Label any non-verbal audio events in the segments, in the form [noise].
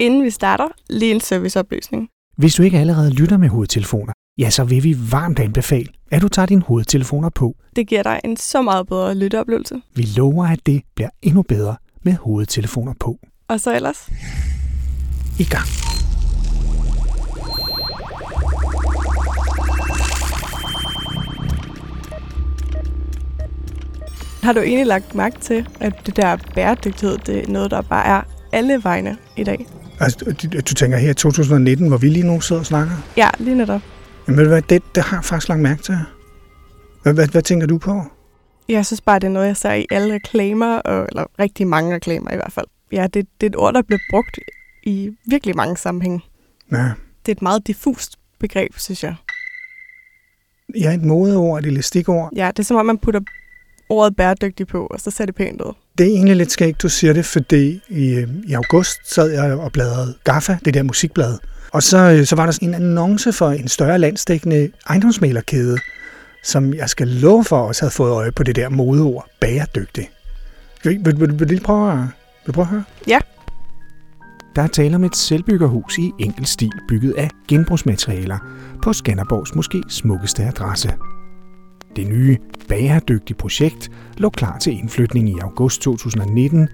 Inden vi starter, lige en serviceoplysning. Hvis du ikke allerede lytter med hovedtelefoner, ja, så vil vi varmt anbefale, at du tager dine hovedtelefoner på. Det giver dig en så meget bedre lytteoplevelse. Vi lover, at det bliver endnu bedre med hovedtelefoner på. Og så ellers? I gang. Har du egentlig lagt mærke til, at det der bæredygtighed, det er noget, der bare er alle vegne i dag? Altså, du, du tænker her i 2019, hvor vi lige nu sidder og snakker? Ja, lige netop. Jamen ved du hvad, det, det har jeg faktisk lagt mærke til. Hvad, hvad, hvad tænker du på? Jeg synes bare, det er noget, jeg ser i alle reklamer, og, eller rigtig mange reklamer i hvert fald. Ja, det, det er et ord, der bliver brugt i virkelig mange sammenhænge. Ja. Det er et meget diffust begreb, synes jeg. Ja, et modeord, et elastikord. Ja, det er som om, man putter ordet bæredygtig på, og så ser det pænt ud. Det er egentlig lidt skægt, du siger det, fordi i, øh, i august sad jeg og bladrede GAFFA, det der musikblad. Og så, øh, så var der en annonce for en større landsdækkende ejendomsmælerkæde, som jeg skal love for også havde fået øje på det der modeord, bæredygtig. Vil, vil, vil, vil, du prøve at, vil du prøve at høre? Ja. Der er tale om et selvbyggerhus i enkel stil, bygget af genbrugsmaterialer på Skanderborgs måske smukkeste adresse. Det nye bæredygtigt projekt lå klar til indflytning i august 2019.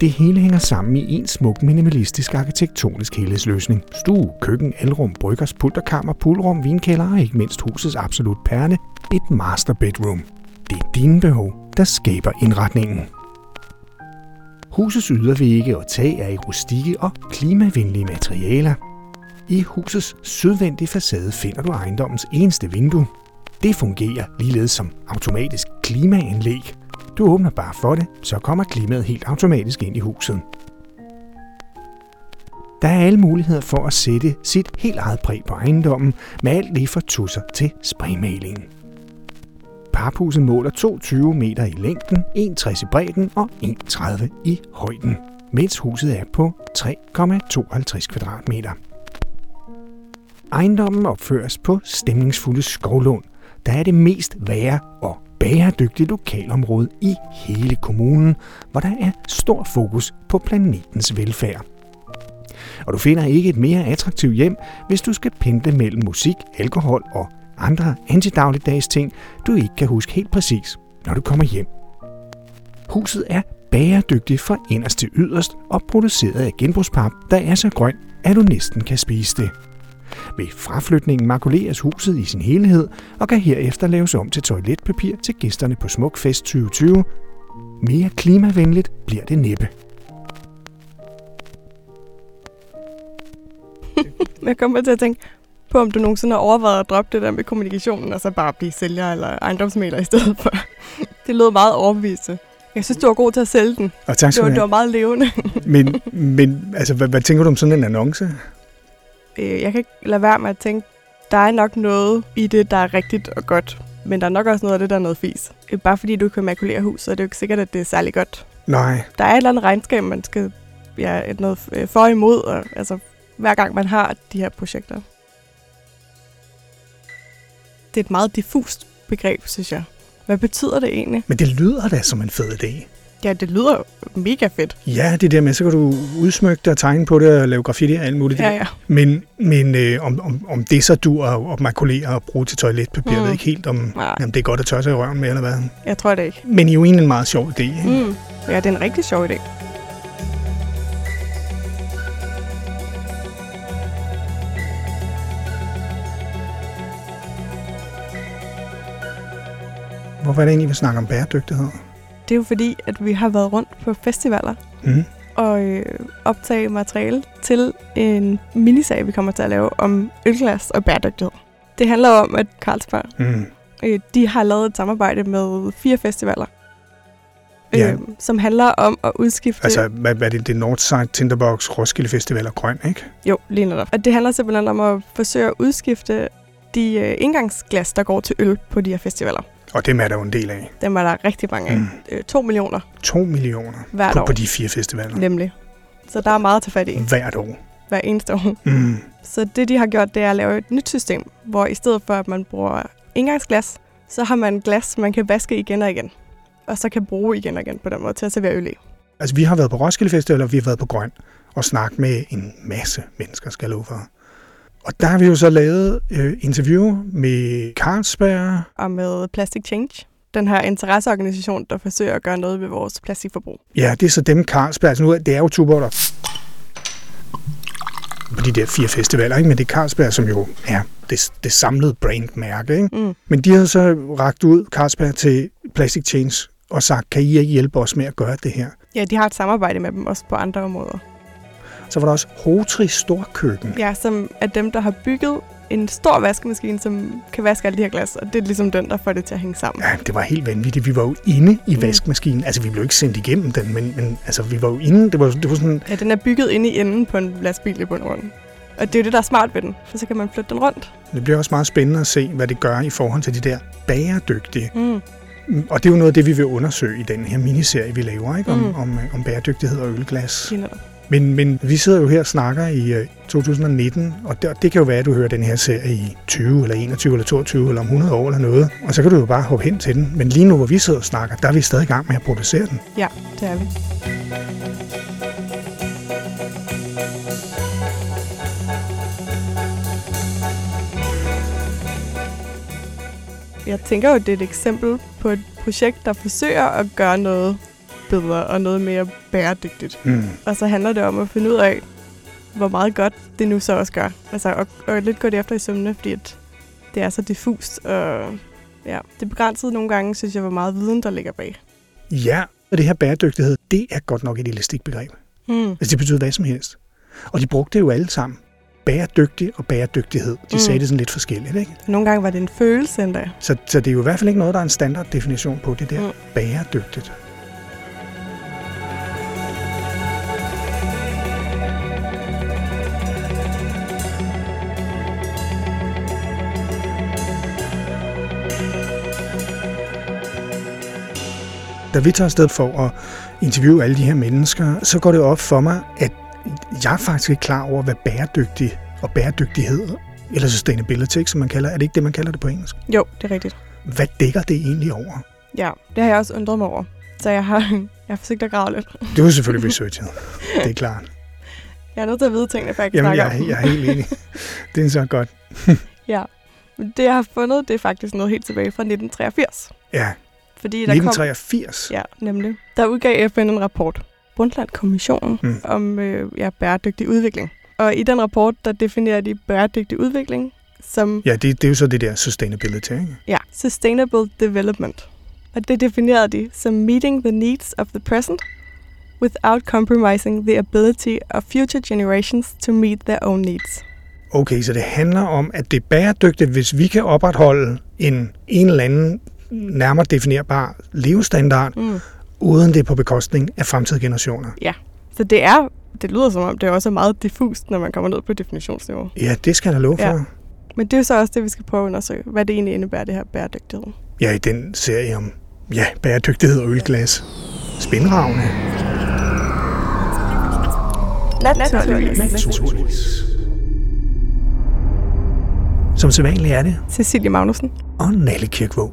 Det hele hænger sammen i en smuk minimalistisk arkitektonisk helhedsløsning. Stue, køkken, elrum, bryggers, pulterkammer, pulrum, vinkælder og ikke mindst husets absolut perle, et master bedroom. Det er dine behov, der skaber indretningen. Husets ydervægge og tag er i rustikke og klimavenlige materialer. I husets sydvendige facade finder du ejendommens eneste vindue. Det fungerer ligeledes som automatisk klimaanlæg. Du åbner bare for det, så kommer klimaet helt automatisk ind i huset. Der er alle muligheder for at sætte sit helt eget præg på ejendommen, med alt lige fra tusser til spraymalingen. Paphuset måler 22 meter i længden, 1,60 i bredden og 1,30 i højden, mens huset er på 3,52 kvadratmeter. Ejendommen opføres på stemningsfulde skovlån, der er det mest værre og bæredygtige lokalområde i hele kommunen, hvor der er stor fokus på planetens velfærd. Og du finder ikke et mere attraktivt hjem, hvis du skal pendle mellem musik, alkohol og andre antidagligdags ting, du ikke kan huske helt præcis, når du kommer hjem. Huset er bæredygtigt fra inderst til yderst og produceret af genbrugspap, der er så grøn, at du næsten kan spise det. Ved fraflytningen makuleres huset i sin helhed og kan herefter laves om til toiletpapir til gæsterne på Smuk Fest 2020. Mere klimavenligt bliver det næppe. [laughs] Jeg kommer til at tænke på, om du nogensinde har overvejet at droppe det der med kommunikationen, og så bare blive sælger eller ejendomsmaler i stedet for. [laughs] Det lød meget overbevisende. Jeg synes, du var god til at sælge den. Og tak Det skal var, du det var meget levende. Men, [laughs] men altså, hvad, hvad tænker du om sådan en annonce? Øh, Jeg kan ikke lade være med at tænke, der er nok noget i det, der er rigtigt og godt. Men der er nok også noget af det, der er noget fis. Øh, Bare fordi du kan makulere hus, så er det jo ikke sikkert, at det er særlig godt. Nej, Der er et eller andet regnskab, man skal ja, et noget øh, for og imod, og, altså, hver gang man har de her projekter. Det er et meget diffust begreb, synes jeg. Hvad betyder det egentlig? men det lyder da som en fed idé. Ja, det lyder mega fedt. Ja, det der med, så kan du udsmykke det og tegne på det og lave graffiti og alt muligt. Ja, ja. Men, men øh, om, om, om det så du at, makulere og bruge til toiletpapir, mm. Mm. jeg ved ikke helt, om Nej. jamen, det er godt at tørre sig i røven med, eller hvad. Jeg tror det ikke. Men det er jo egentlig en meget sjov idé. Ikke? Mm. Ja, det er en rigtig sjov idé. Hvorfor er det egentlig, vi snakker om bæredygtighed? Det er jo fordi, at vi har været rundt på festivaler Mm. og øh, optage materiale til en minisag, vi kommer til at lave om ølglas og bæredygtighed. Det handler om, at Carlsberg Mm. øh, de har lavet et samarbejde med fire festivaler, Ja. øh, som handler om at udskifte... Altså, hvad, hvad er det? Det er Northside, Tinderbox, Roskilde Festival og Grøn, ikke? Jo, lige netop. At det handler simpelthen om at forsøge at udskifte de øh, indgangsglas, der går til øl på de her festivaler. Og dem er der jo en del af. Dem er der rigtig mange af. Mm. Øh, to millioner To millioner hvert på, år, på de fire festivaler. nemlig. Så der er meget at tage fat i Hvert år. hver eneste år. Mm. Så det, de har gjort, det er at lave et nyt system, hvor i stedet for, at man bruger indgangsglas, så har man glas, man kan vaske igen og igen. Og så kan bruge igen og igen på den måde til at servere øl i. Altså, vi har været på Roskilde Festival, og vi har været på Grøn. og snakke med en masse mennesker, skal jeg love for. Og der har vi jo så lavet øh, interview med Carlsberg. Og med Plastic Change, den her interesseorganisation, der forsøger at gøre noget ved vores plastikforbrug. Ja, det er så dem Carlsberg. Altså nu, er- det er jo Tuborg, der på de der fire festivaler, ikke? men det er Carlsberg, som jo er det, det samlede brandmærke. Ikke? Mm. Men de havde så ragt ud, Carlsberg, til Plastic Change og sagt, kan I ikke hjælpe os med at gøre det her? Ja, de har et samarbejde med dem også på andre områder. Så var der også Hotri Storkøkken. Ja, som er dem, der har bygget en stor vaskemaskine, som kan vaske alle de her glas, og det er ligesom den, der får det til at hænge sammen. Ja, det var helt vanvittigt. Vi var jo inde i Mm. vaskemaskinen. Altså, vi blev ikke sendt igennem den, men, men altså, vi var jo inde. Det var, det var sådan, Ja, den er bygget inde i enden på en lastbil i bund og grund. Og det er jo det, der er smart ved den, for så kan man flytte den rundt. det bliver også meget spændende at se, hvad det gør i forhold til de der bæredygtige. Mm. Mm, Og det er jo noget af det, vi vil undersøge i den her miniserie, vi laver, ikke? Om, Mm. om, øh, om bæredygtighed og ølglas. Lige. Men, men vi sidder jo her og snakker i øh, 2019, og det, det kan jo være, at du hører den her serie i 20 eller 21 eller 22 eller om 100 år eller noget. Og så kan du jo bare hoppe hen til den. Men lige nu, hvor vi sidder og snakker, der er vi stadig i gang med at producere den. Ja, det er vi. Jeg tænker jo, det er et eksempel på et projekt, der forsøger at gøre noget bedre og noget mere bæredygtigt. Mm. Og så handler det om at finde ud af, hvor meget godt det nu så også gør. Altså, og, og lidt gå det efter i sømne, fordi at det er så diffust. Og ja, det begrænset nogle gange, synes jeg, hvor meget viden, der ligger bag. Ja, og det her bæredygtighed, det er godt nok et elastikbegreb. Mm. Altså, det betyder hvad som helst. Og de brugte det jo alle sammen. Bæredygtig og bæredygtighed. De Mm. sagde det sådan lidt forskelligt, ikke? Nogle gange var det en følelse endda. Så, så det er jo i hvert fald ikke noget, der er en standarddefinition på det der mm. bæredygtigt. Da vi tager afsted for at interviewe alle de her mennesker, så går det op for mig, at jeg er faktisk ikke klar over, hvad bæredygtig og bæredygtighed, eller sustainability, som man kalder, er det ikke det, man kalder det på engelsk? Jo, det er rigtigt. Hvad dækker det egentlig over? Ja, det har jeg også undret mig over. Så jeg har, [laughs] jeg har forsøgt at grave lidt. Det var selvfølgelig researchet. Det er klart. [laughs] Jeg er nødt til at vide tingene, før jeg Jamen, jeg, jeg er helt enig. [laughs] Det er så godt. Ja. Men det, jeg har fundet, det er faktisk noget helt tilbage fra 1983. Ja, Fordi der 1983. kom... Ja, nemlig. Der udgav FN en rapport, Brundtland-kommissionen, Mm. om øh, ja, bæredygtig udvikling. Og i den rapport, der definerer de bæredygtig udvikling som Ja, det, det er jo så det der sustainability, ikke? ja, sustainable development. Og det definerede de som meeting the needs of the present without compromising the ability of future generations to meet their own needs. Okay, så det handler om, at det er bæredygtigt, hvis vi kan opretholde en, en eller anden nærmere definerbar levestandard, Mm. uden det er på bekostning af fremtidige generationer. Så det er, det lyder som om, det er også meget diffust, når man kommer ned på definitionsniveau. Ja, det skal jeg da love for. Ja. Men det er jo så også det, vi skal prøve at undersøge, hvad det egentlig indebærer, det her bæredygtighed. Ja, i den serie om ja, bæredygtighed og ølglas. Spindragende. Naturligvis. Naturligvis. Som sædvanligt er det, Cecilie Magnussen. og Nalle Kirkvåg.